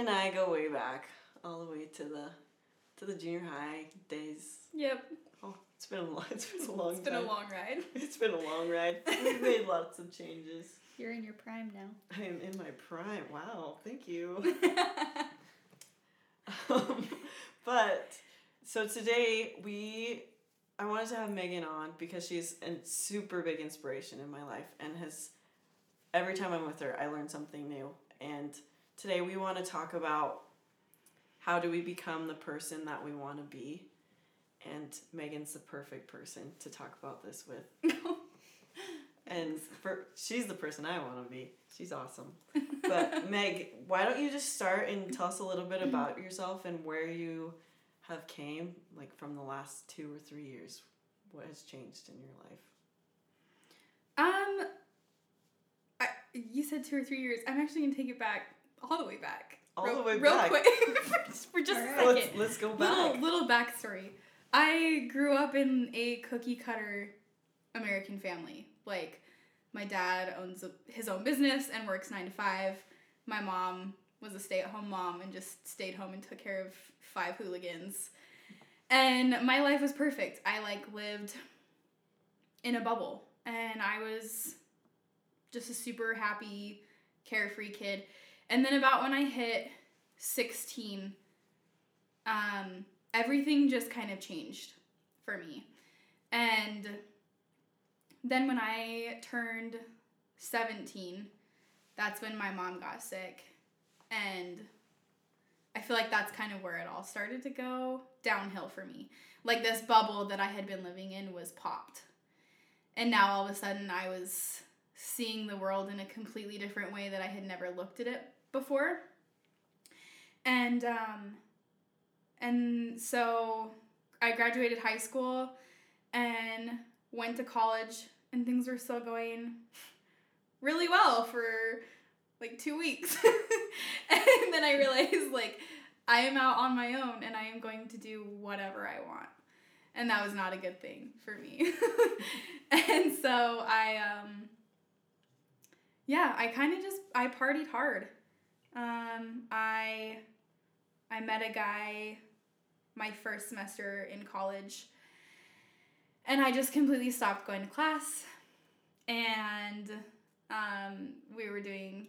and I go way back, all the way to the to the junior high days. Yep. Oh, it's been a long, it's been a long It's been time. a long ride. It's been a long ride. We've made lots of changes. You're in your prime now. I am in my prime. Wow, thank you. Um, but so today we I wanted to have Megan on because she's a super big inspiration in my life and has every time I'm with her I learn something new. And today we want to talk about how do we become the person that we want to be. And Megan's the perfect person to talk about this with. And for she's the person I want to be. She's awesome. But Meg, why don't you just start and tell us a little bit about yourself and where you have came like from the last 2 or 3 years. What has changed in your life? um, I, you said two or three years. I'm actually gonna take it back all the way back. All real, the way real back. quick for just a second. Let's, let's go Little back. little backstory. I grew up in a cookie cutter American family. Like my dad owns his own business and works nine to five. My mom was a stay at home mom and just stayed home and took care of five hooligans. And my life was perfect. I like lived in a bubble and I was just a super happy, carefree kid. And then about when I hit 16, um, everything just kind of changed for me. And then when I turned 17, that's when my mom got sick. And I feel like that's kind of where it all started to go downhill for me. Like this bubble that I had been living in was popped. And now all of a sudden I was seeing the world in a completely different way that I had never looked at it before. And um and so I graduated high school and went to college and things were still going really well for like 2 weeks. and then I realized like I am out on my own and I am going to do whatever I want. And that was not a good thing for me. and so I um yeah, I kind of just I partied hard. Um I I met a guy my first semester in college and I just completely stopped going to class and um we were doing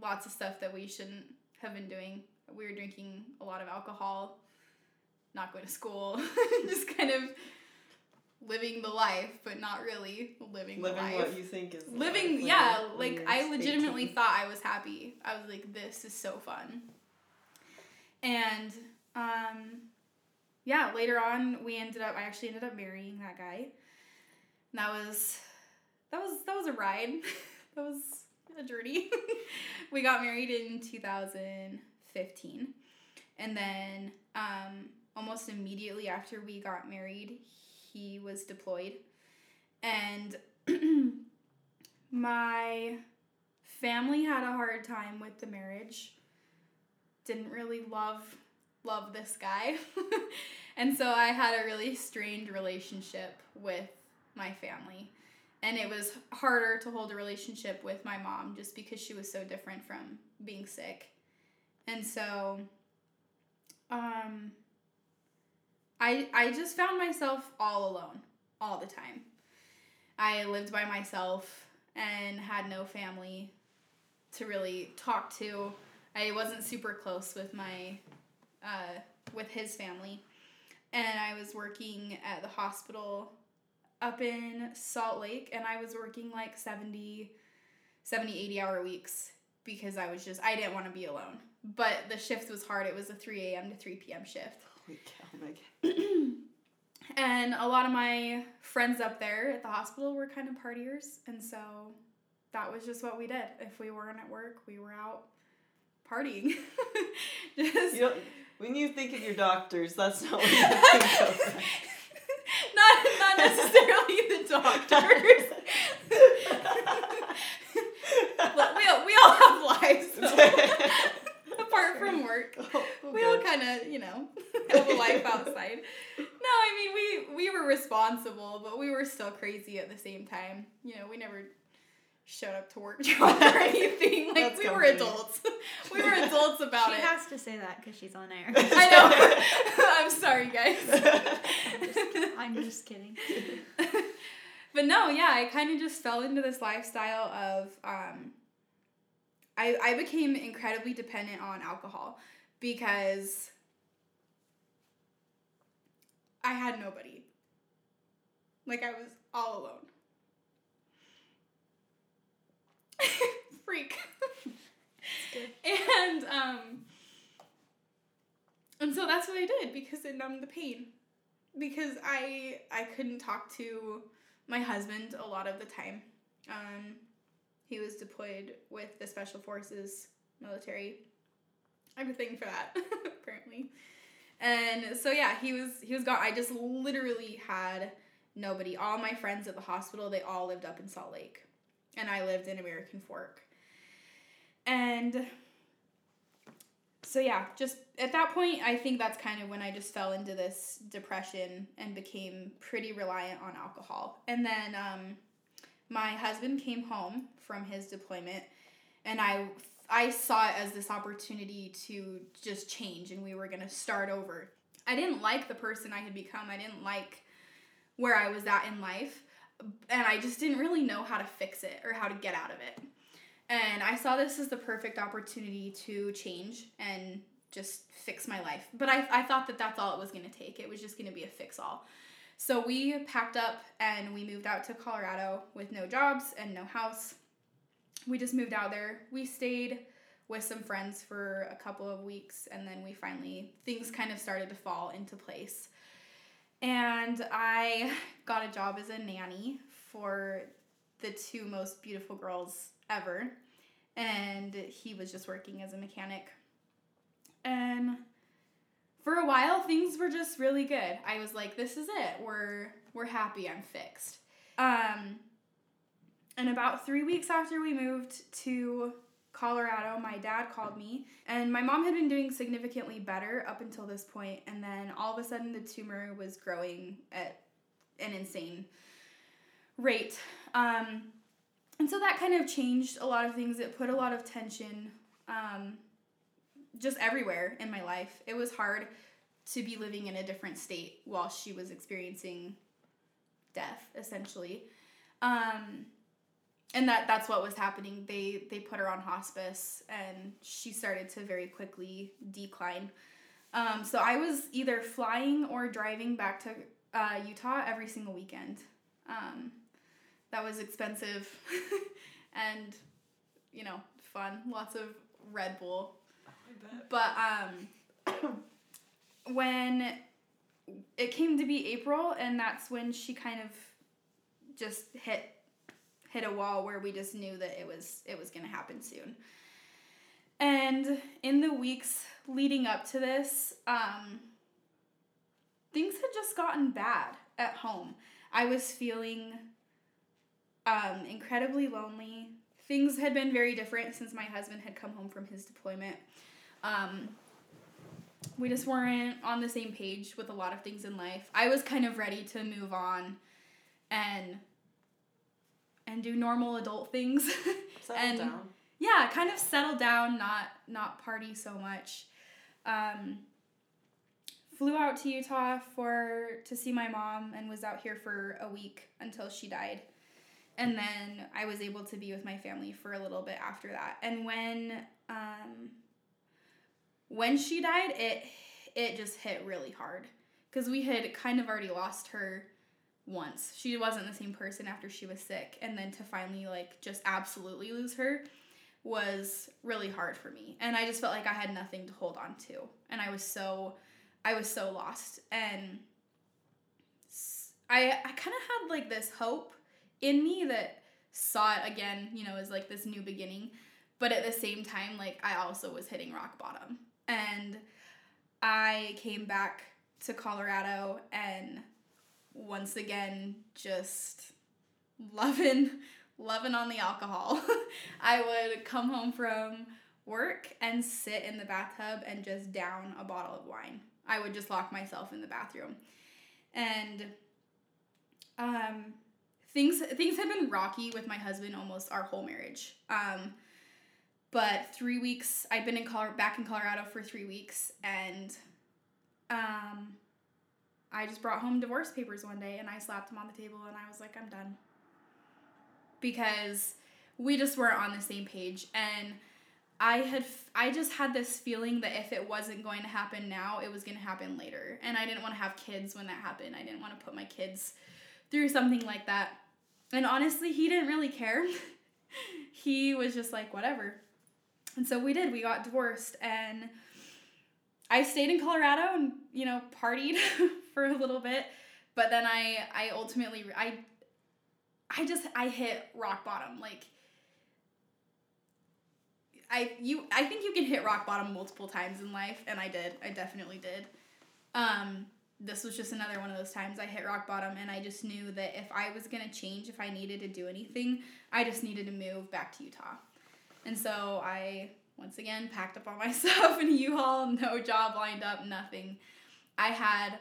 lots of stuff that we shouldn't have been doing. We were drinking a lot of alcohol, not going to school, just kind of living the life, but not really living, Living the life. what you think is living, when yeah, like I legitimately 18. thought I was happy. I was like, this is so fun. And um, yeah, later on we ended up. I actually ended up marrying that guy. And that was that was that was a ride. that was a journey. we got married in 2015, and then um, almost immediately after we got married, he was deployed, and my family had a hard time with the marriage. Didn't really love love this guy. and so I had a really strained relationship with my family. And it was harder to hold a relationship with my mom just because she was so different from being sick. And so um I I just found myself all alone all the time. I lived by myself and had no family to really talk to. I wasn't super close with my uh, with his family, and I was working at the hospital up in Salt Lake, and I was working like 70, 70 80 hour weeks because I was just I didn't want to be alone. But the shift was hard. It was a 3 a.m. to 3 p.m. shift. Holy cow, Meg. and a lot of my friends up there at the hospital were kind of partiers, and so that was just what we did. If we weren't at work, we were out partying. just You when you think of your doctors, that's not what you think of. not not necessarily the doctors. We all, we all have lives though. Apart from work. Oh, We all kind of, you know, have a life outside. No, I mean we we were responsible responsible, but we were still crazy at the same time. You know, we never showed up to work drunk or anything. Like That's we were adults. we were adults about she it. She has to say that because she's on air. I know. I'm sorry, guys. I'm just, I'm just kidding. but no, yeah, I kind of just fell into this lifestyle of um, I I became incredibly dependent on alcohol because I had nobody. Like I was all alone. Freak. And um and so that's what I did because it numbed the pain. Because I I couldn't talk to my husband a lot of the time. Um he was deployed with the special forces military. I have a thing for that, apparently. And so yeah, he was he was gone. I just literally had nobody. All my friends at the hospital, they all lived up in Salt Lake. And I lived in American Fork. And so yeah, just at that point, I think that's kind of when I just fell into this depression and became pretty reliant on alcohol. And then um, my husband came home from his deployment, and I I saw it as this opportunity to just change, and we were gonna start over. I didn't like the person I had become. I didn't like where I was at in life, and I just didn't really know how to fix it or how to get out of it. And I saw this as the perfect opportunity to change and just fix my life. But I, I thought that that's all it was going to take. It was just going to be a fix all. So we packed up and we moved out to Colorado with no jobs and no house. We just moved out there. We stayed with some friends for a couple of weeks and then we finally, things kind of started to fall into place. And I got a job as a nanny for the two most beautiful girls ever. And he was just working as a mechanic. And for a while things were just really good. I was like, this is it. We're we're happy. I'm fixed. Um and about 3 weeks after we moved to Colorado, my dad called me, and my mom had been doing significantly better up until this point, and then all of a sudden the tumor was growing at an insane rate. Um, and so that kind of changed a lot of things. It put a lot of tension um, just everywhere in my life. It was hard to be living in a different state while she was experiencing death, essentially. Um, and that that's what was happening. They they put her on hospice, and she started to very quickly decline. Um, so I was either flying or driving back to uh, Utah every single weekend. Um, that was expensive and you know fun. Lots of Red Bull. But um, when it came to be April, and that's when she kind of just hit hit a wall where we just knew that it was it was gonna happen soon. And in the weeks leading up to this, um, things had just gotten bad at home. I was feeling um, incredibly lonely. Things had been very different since my husband had come home from his deployment. Um, we just weren't on the same page with a lot of things in life. I was kind of ready to move on and and do normal adult things. Settle And- down. yeah, kind of settle down, not not party so much. Um, flew out to Utah for to see my mom and was out here for a week until she died. And then I was able to be with my family for a little bit after that. And when um, when she died, it it just hit really hard because we had kind of already lost her once. She wasn't the same person after she was sick, and then to finally like just absolutely lose her was really hard for me. And I just felt like I had nothing to hold on to, and I was so I was so lost. And I I kind of had like this hope in me that saw it again, you know, as like this new beginning. But at the same time, like I also was hitting rock bottom. And I came back to Colorado and once again just loving loving on the alcohol. I would come home from work and sit in the bathtub and just down a bottle of wine. I would just lock myself in the bathroom. And um, things things have been rocky with my husband almost our whole marriage. Um, but three weeks I'd been in Color- back in Colorado for three weeks, and um, I just brought home divorce papers one day, and I slapped them on the table, and I was like, I'm done, because we just weren't on the same page, and I had I just had this feeling that if it wasn't going to happen now, it was going to happen later. And I didn't want to have kids when that happened. I didn't want to put my kids through something like that. And honestly, he didn't really care. he was just like whatever. And so we did. We got divorced and I stayed in Colorado and, you know, partied for a little bit, but then I I ultimately I I just I hit rock bottom. Like I you I think you can hit rock bottom multiple times in life, and I did. I definitely did. Um, this was just another one of those times I hit rock bottom, and I just knew that if I was gonna change, if I needed to do anything, I just needed to move back to Utah. And so I once again packed up all my stuff in a U-Haul, no job lined up, nothing. I had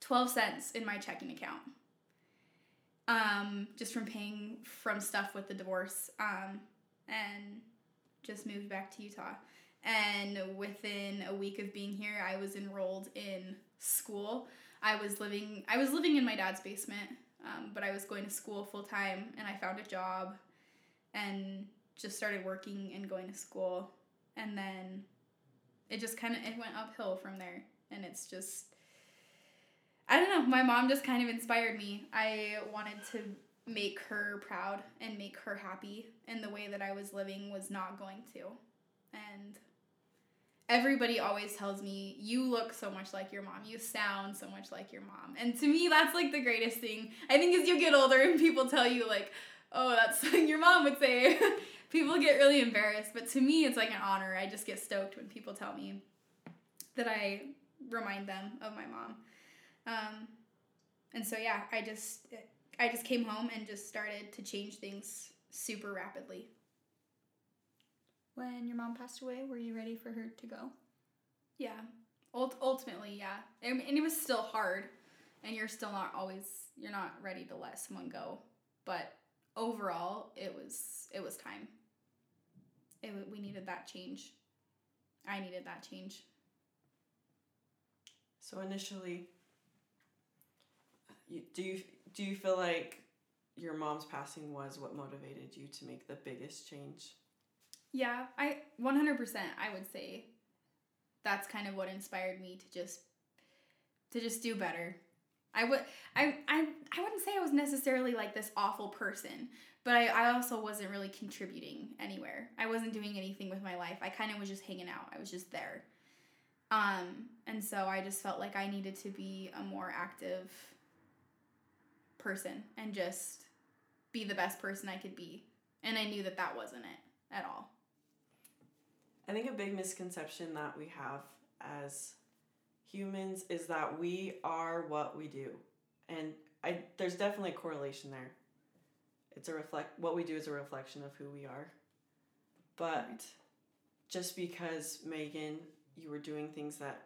12 cents in my checking account. Um, just from paying from stuff with the divorce. Um, and just moved back to Utah. And within a week of being here, I was enrolled in school. I was living I was living in my dad's basement, um, but I was going to school full time, and I found a job, and just started working and going to school, and then it just kind of it went uphill from there, and it's just I don't know. My mom just kind of inspired me. I wanted to make her proud and make her happy and the way that I was living was not going to. And everybody always tells me, You look so much like your mom. You sound so much like your mom. And to me, that's like the greatest thing. I think as you get older and people tell you, like, oh, that's something your mom would say, people get really embarrassed. But to me, it's like an honor. I just get stoked when people tell me that I remind them of my mom. Um, and so, yeah, I just. I just came home and just started to change things super rapidly. When your mom passed away, were you ready for her to go? Yeah. Ult- ultimately, yeah. And, and it was still hard and you're still not always you're not ready to let someone go. But overall, it was it was time. It we needed that change. I needed that change. So initially, you, do you do you feel like your mom's passing was what motivated you to make the biggest change? Yeah, I 100% I would say that's kind of what inspired me to just to just do better. I would I I I wouldn't say I was necessarily like this awful person, but I, I also wasn't really contributing anywhere. I wasn't doing anything with my life. I kind of was just hanging out. I was just there. Um, and so I just felt like I needed to be a more active person and just be the best person I could be. And I knew that that wasn't it at all. I think a big misconception that we have as humans is that we are what we do. And I there's definitely a correlation there. It's a reflect what we do is a reflection of who we are. But just because Megan, you were doing things that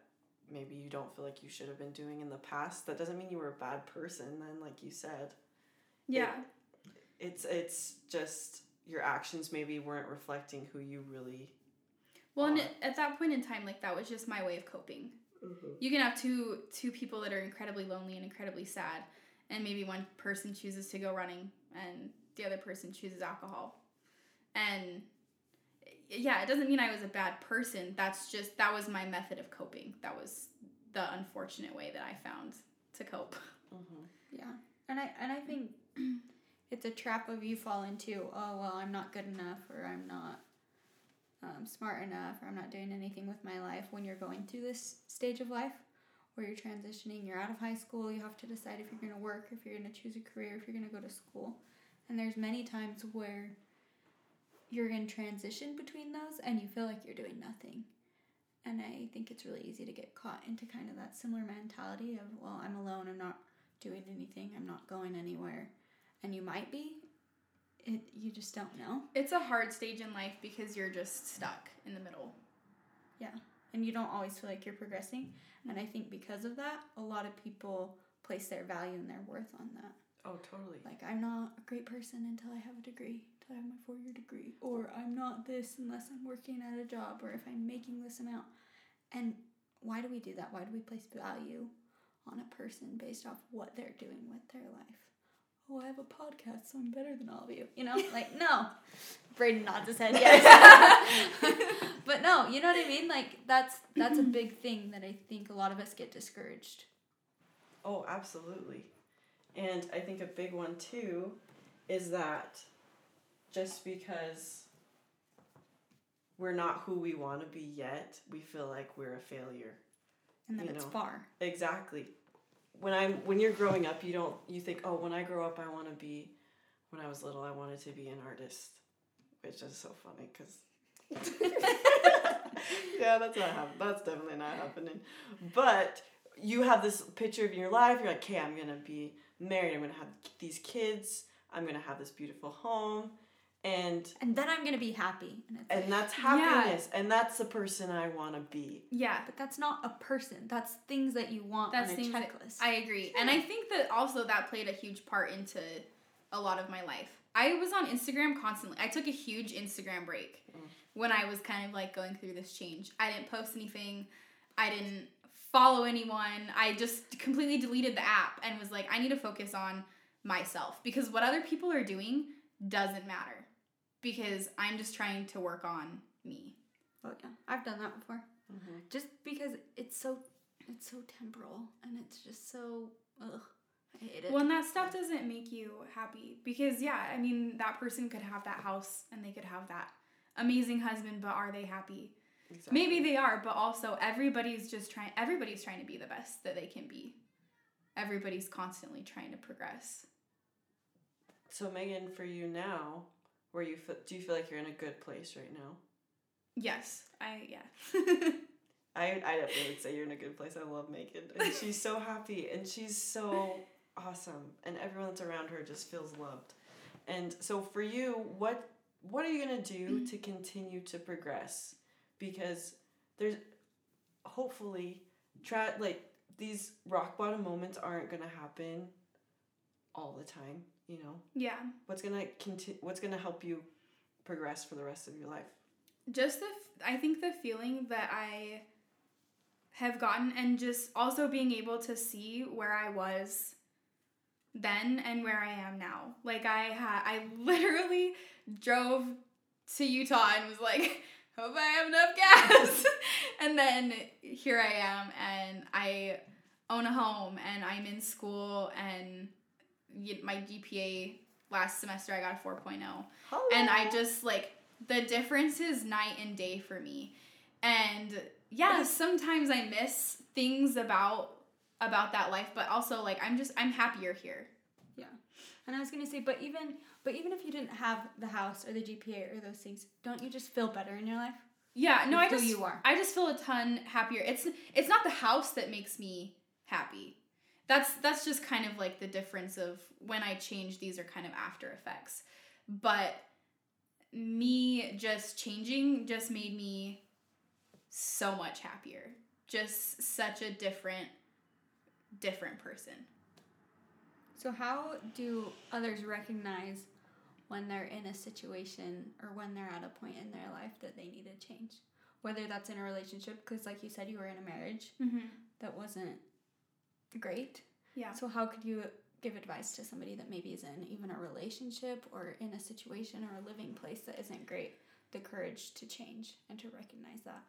maybe you don't feel like you should have been doing in the past, that doesn't mean you were a bad person then like you said. Yeah. It's it's just your actions maybe weren't reflecting who you really Well, and at that point in time, like that was just my way of coping. You can have two two people that are incredibly lonely and incredibly sad, and maybe one person chooses to go running and the other person chooses alcohol, and yeah, it doesn't mean I was a bad person. That's just that was my method of coping. That was the unfortunate way that I found to cope. Mm-hmm. Yeah, and I and I think it's a trap of you fall into. Oh well, I'm not good enough, or I'm not um, smart enough, or I'm not doing anything with my life. When you're going through this stage of life, where you're transitioning, you're out of high school, you have to decide if you're going to work, if you're going to choose a career, if you're going to go to school, and there's many times where you're in transition between those, and you feel like you're doing nothing. And I think it's really easy to get caught into kind of that similar mentality of, well, I'm alone, I'm not doing anything. I'm not going anywhere. And you might be. It you just don't know. It's a hard stage in life because you're just stuck in the middle. Yeah. And you don't always feel like you're progressing. And I think because of that, a lot of people place their value and their worth on that. Oh, totally. Like I'm not a great person until I have a degree, until I have my four year degree, or I'm not this unless I'm working at a job, or if I'm making this amount. And why do we do that? Why do we place value on a person based off what they're doing with their life? Oh, I have a podcast, so I'm better than all of you. You know, like no. Braden nods his head. Yes. but no, you know what I mean. Like that's that's a big thing that I think a lot of us get discouraged. Oh, absolutely. And I think a big one too is that just because we're not who we want to be yet, we feel like we're a failure. And that You it's know. far. Exactly. When I'm when you're growing up, you don't you think, "Oh, when I grow up, I want to be when I was little, I wanted to be an artist." Which is so funny cuz Yeah, that's not happening. That's definitely not happening. But you have this picture of your life. You're like, "Okay, I'm to be married. I'm to have these kids. I'm to have this beautiful home." And And then I'm gonna be happy. And it's and that's Yeah. happiness and that's the person I want to be. Yeah. But that's not a person. That's things that you want That's on a things that- checklist. I agree. And I think that also that played a huge part into a lot of my life. I was on Instagram constantly. I took a huge Instagram break mm. when I was kind of like going through this change. I didn't post anything. I didn't follow anyone. I just completely deleted the app and was like, I need to focus on myself because what other people are doing doesn't matter because I'm just trying to work on me. oh yeah, I've done that before. Mm-hmm. Just because it's so, it's so temporal and it's just so, ugh, I hate it. Well, and that stuff doesn't make you happy because, yeah, I mean, that person could have that house and they could have that amazing husband, but are they happy? Exactly. Maybe they are, but also everybody's just trying. Everybody's trying to be the best that they can be. Everybody's constantly trying to progress. So Megan, for you now, where you feel, do you feel like you're in a good place right now? Yes, I yeah. I I definitely would say you're in a good place. I love Megan, and she's so happy, and she's so awesome, and everyone that's around her just feels loved. And so for you, what what are you gonna do mm-hmm. to continue to progress? Because there's hopefully try like these rock bottom moments aren't gonna happen all the time. You know yeah, what's gonna conti- What's gonna help you progress for the rest of your life? just the f- I think the feeling that I have gotten and just also being able to see where I was then and where I am now. Like I had I literally drove to Utah and was like hope I have enough gas. and then here I am and I own a home and I'm in school and my GPA last semester I got a 4.0 and I just like the difference is night and day for me. And yeah, sometimes I miss things about about that life, but also like I'm just I'm happier here. Yeah. And I was gonna say, but even, but even if you didn't have the house or the GPA or those things, don't you just feel better in your life? Yeah, no, I just you are. I just feel a ton happier. It's it's not the house that makes me happy. That's that's just kind of like the difference of when I change these are kind of after effects. But me just changing just made me so much happier. Just such a different different person. So how do others recognize when they're in a situation or when they're at a point in their life that they need to change? Whether that's in a relationship, because like you said, you were in a marriage Mm-hmm. that wasn't great. Yeah. So how could you give advice to somebody that maybe is in even a relationship or in a situation or a living place that isn't great? The courage to change and to recognize that.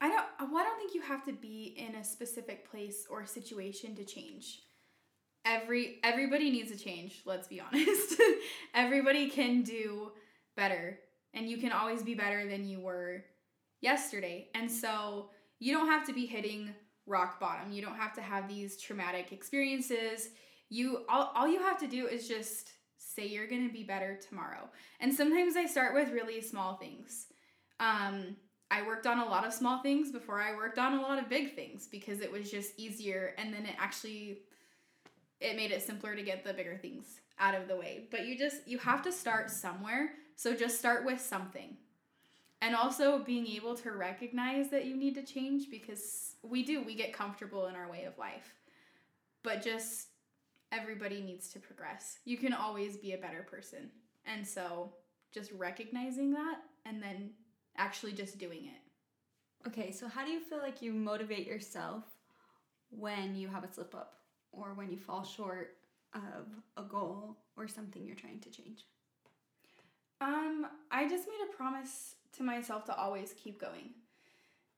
I don't. Well, I don't think you have to be in a specific place or situation to change. Every everybody needs a change. Let's be honest. everybody can do better, and you can always be better than you were yesterday. And so you don't have to be hitting rock bottom. You don't have to have these traumatic experiences. You all all you have to do is just say you're gonna be better tomorrow. And sometimes I start with really small things. Um, I worked on a lot of small things before I worked on a lot of big things because it was just easier and then it actually it made it simpler to get the bigger things out of the way. But you just you have to start somewhere. So just start with something. And also being able to recognize that you need to change because we do, we get comfortable in our way of life. but just everybody needs to progress. You can always be a better person. And so just recognizing that and then actually just doing it. Okay, so how do you feel like you motivate yourself when you have a slip up or when you fall short of a goal or something you're trying to change? Um, I just made a promise to myself to always keep going.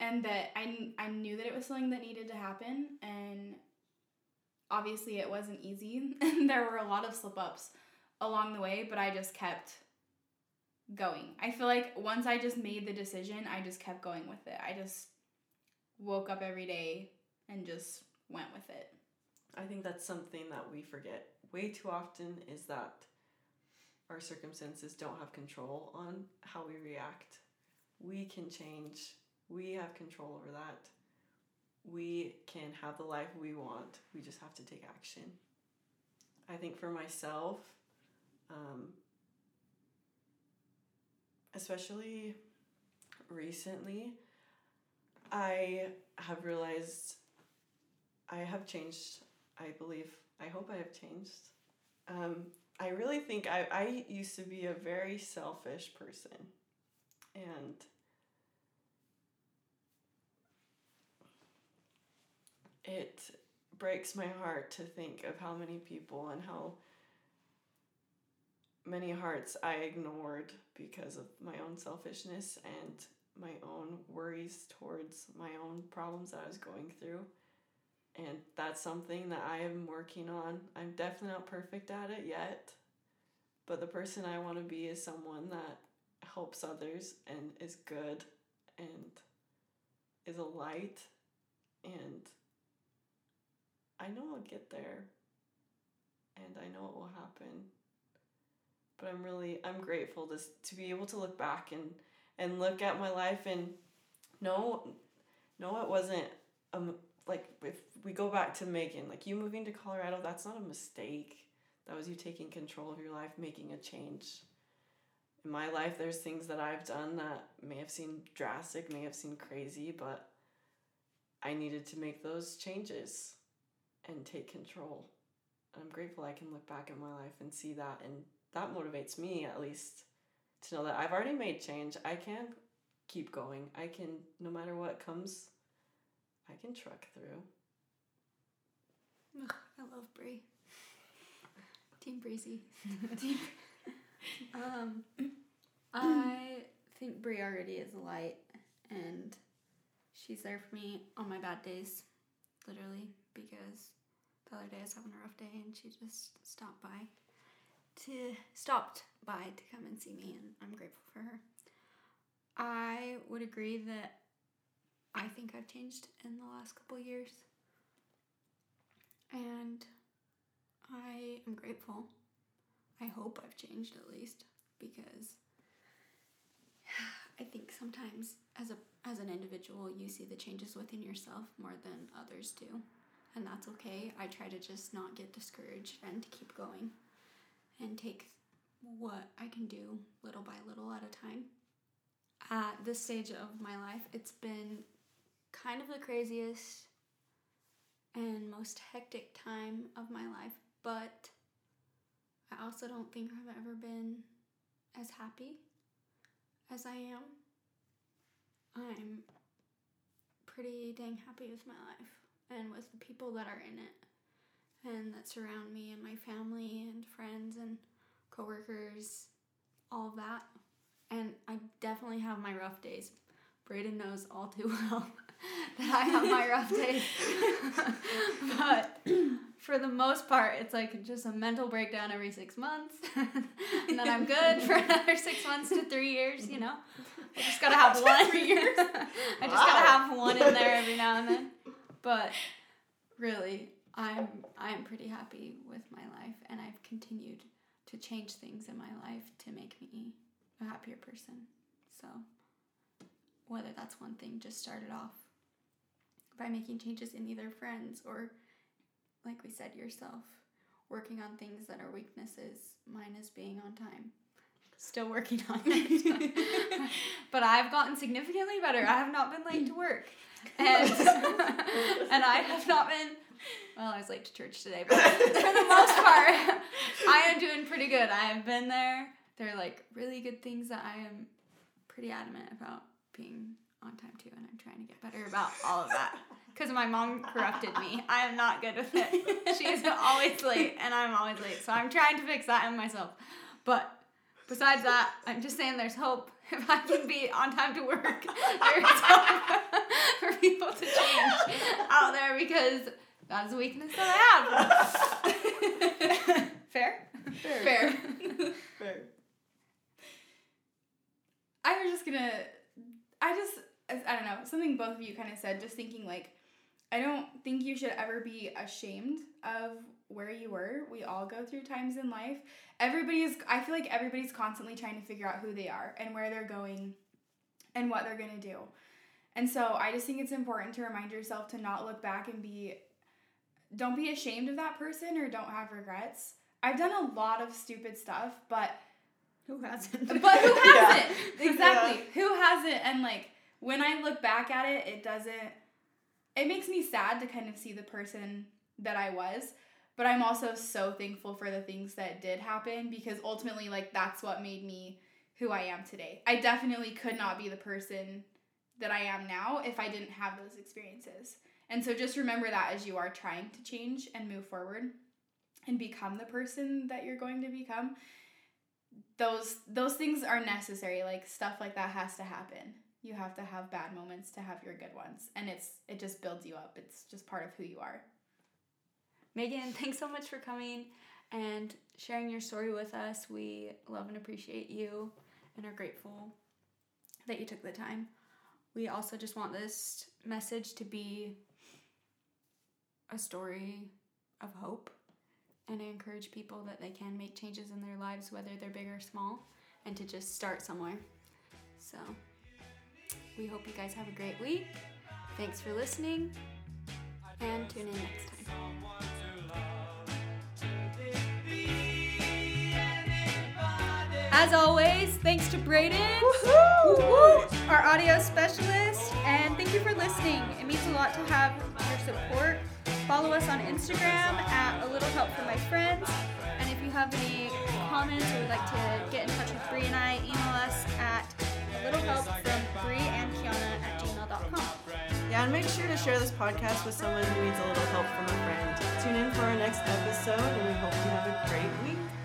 And that I, I knew that it was something that needed to happen and obviously it wasn't easy and there were a lot of slip ups along the way, but I just kept going. I feel like once I just made the decision, I just kept going with it. I just woke up every day and just went with it. I think that's something that we forget way too often is that our circumstances don't have control on how we react. We can change. We have control over that. We can have the life we want. We just have to take action. I think for myself, um, especially recently, I have realized I have changed. I believe. I hope I have changed. Um, I really think I, I used to be a very selfish person. And it breaks my heart to think of how many people and how many hearts I ignored because of my own selfishness and my own worries towards my own problems that I was going through. And that's something that I am working on. I'm definitely not perfect at it yet, but the person I want to be is someone that helps others and is good and is a light and I know I'll get there and I know it will happen. But I'm really I'm grateful to to be able to look back and and look at my life and no no it wasn't um like if we go back to Megan, like you moving to Colorado, that's not a mistake. That was you taking control of your life, making a change. In my life, there's things that I've done that may have seemed drastic, may have seemed crazy, but I needed to make those changes and take control. And I'm grateful I can look back at my life and see that, and that motivates me at least to know that I've already made change. I can keep going. I can, no matter what comes, I can truck through. Ugh, I love Bree. Team Breezy. um, I think Bree already is a light, and she's there for me on my bad days, literally, because the other day I was having a rough day, and she just stopped by to stopped by to come and see me, and I'm grateful for her. I would agree that I think I've changed in the last couple years. And I am grateful. I hope I've changed at least because I think sometimes as a as an individual you see the changes within yourself more than others do. And that's okay. I try to just not get discouraged and to keep going and take what I can do little by little at a time. At this stage of my life, it's been kind of the craziest and most hectic time of my life, but I also don't think I've ever been as happy as I am. I'm pretty dang happy with my life and with the people that are in it and that surround me and my family and friends and coworkers, all that. And I definitely have my rough days. Braden knows all too well that I have my rough days. but for the most part, it's like just a mental breakdown every six months. and then I'm good for another six months to three years, you know? I just gotta have one. Three years? I just Wow. gotta have one in there every now and then. But really, I'm I'm pretty happy with my life and I've continued to change things in my life to make me a happier person. So whether that's one thing just started off by making changes in either friends or like we said yourself. Working on things that are weaknesses mine is being on time. Still working on it. But i've gotten significantly better. I have not been late to work. And and i have not been well, I was late to church today, but for the most part, I am doing pretty good. I have been there. There are like really good things that I am pretty adamant about being on time too, and I'm trying to get better about all of that. Because my mom corrupted me. I am not good with it. She is always late, and I'm always late. So I'm trying to fix that in myself. But besides that, I'm just saying there's hope. If I can be on time to work, there's hope for people to change out there because that's a weakness that I have. Fair? Fair. Fair. I was just gonna. I just. I don't know. Something both of you kind of said. Just thinking like, I don't think you should ever be ashamed of where you were. We all go through times in life. Everybody is. I feel like everybody's constantly trying to figure out who they are and where they're going, and what they're gonna do. And so I just think it's important to remind yourself to not look back and be. Don't be ashamed of that person or don't have regrets. I've done a lot of stupid stuff, but Who hasn't? but who hasn't? Exactly. Who hasn't? And like when I look back at it, it doesn't. It makes me sad to kind of see the person that I was, but I'm also so thankful for the things that did happen because ultimately, like that's what made me who I am today. I definitely could not be the person that I am now if I didn't have those experiences. And so just remember that as you are trying to change and move forward and become the person that you're going to become those those things are necessary like stuff like that has to happen you have to have bad moments to have your good ones and it's it just builds you up it's just part of who you are Megan, thanks so much for coming and sharing your story with us. We love and appreciate you and are grateful that you took the time. We also just want this message to be a story of hope. And I encourage people that they can make changes in their lives, whether they're big or small, and to just start somewhere. So, we hope you guys have a great week. Thanks for listening, and tune in next time. As always, thanks to Brayden, our audio specialist, and thank you for listening. It means a lot to have your support. Follow us on Instagram at A Little Help for My Friends. And if you have any comments or would like to get in touch with Bree and I, email us at A Little Help from Bree and Kiana at gmail.com. Yeah, and make sure to share this podcast with someone who needs a little help from a friend. Tune in for our next episode, and we hope you have a great week.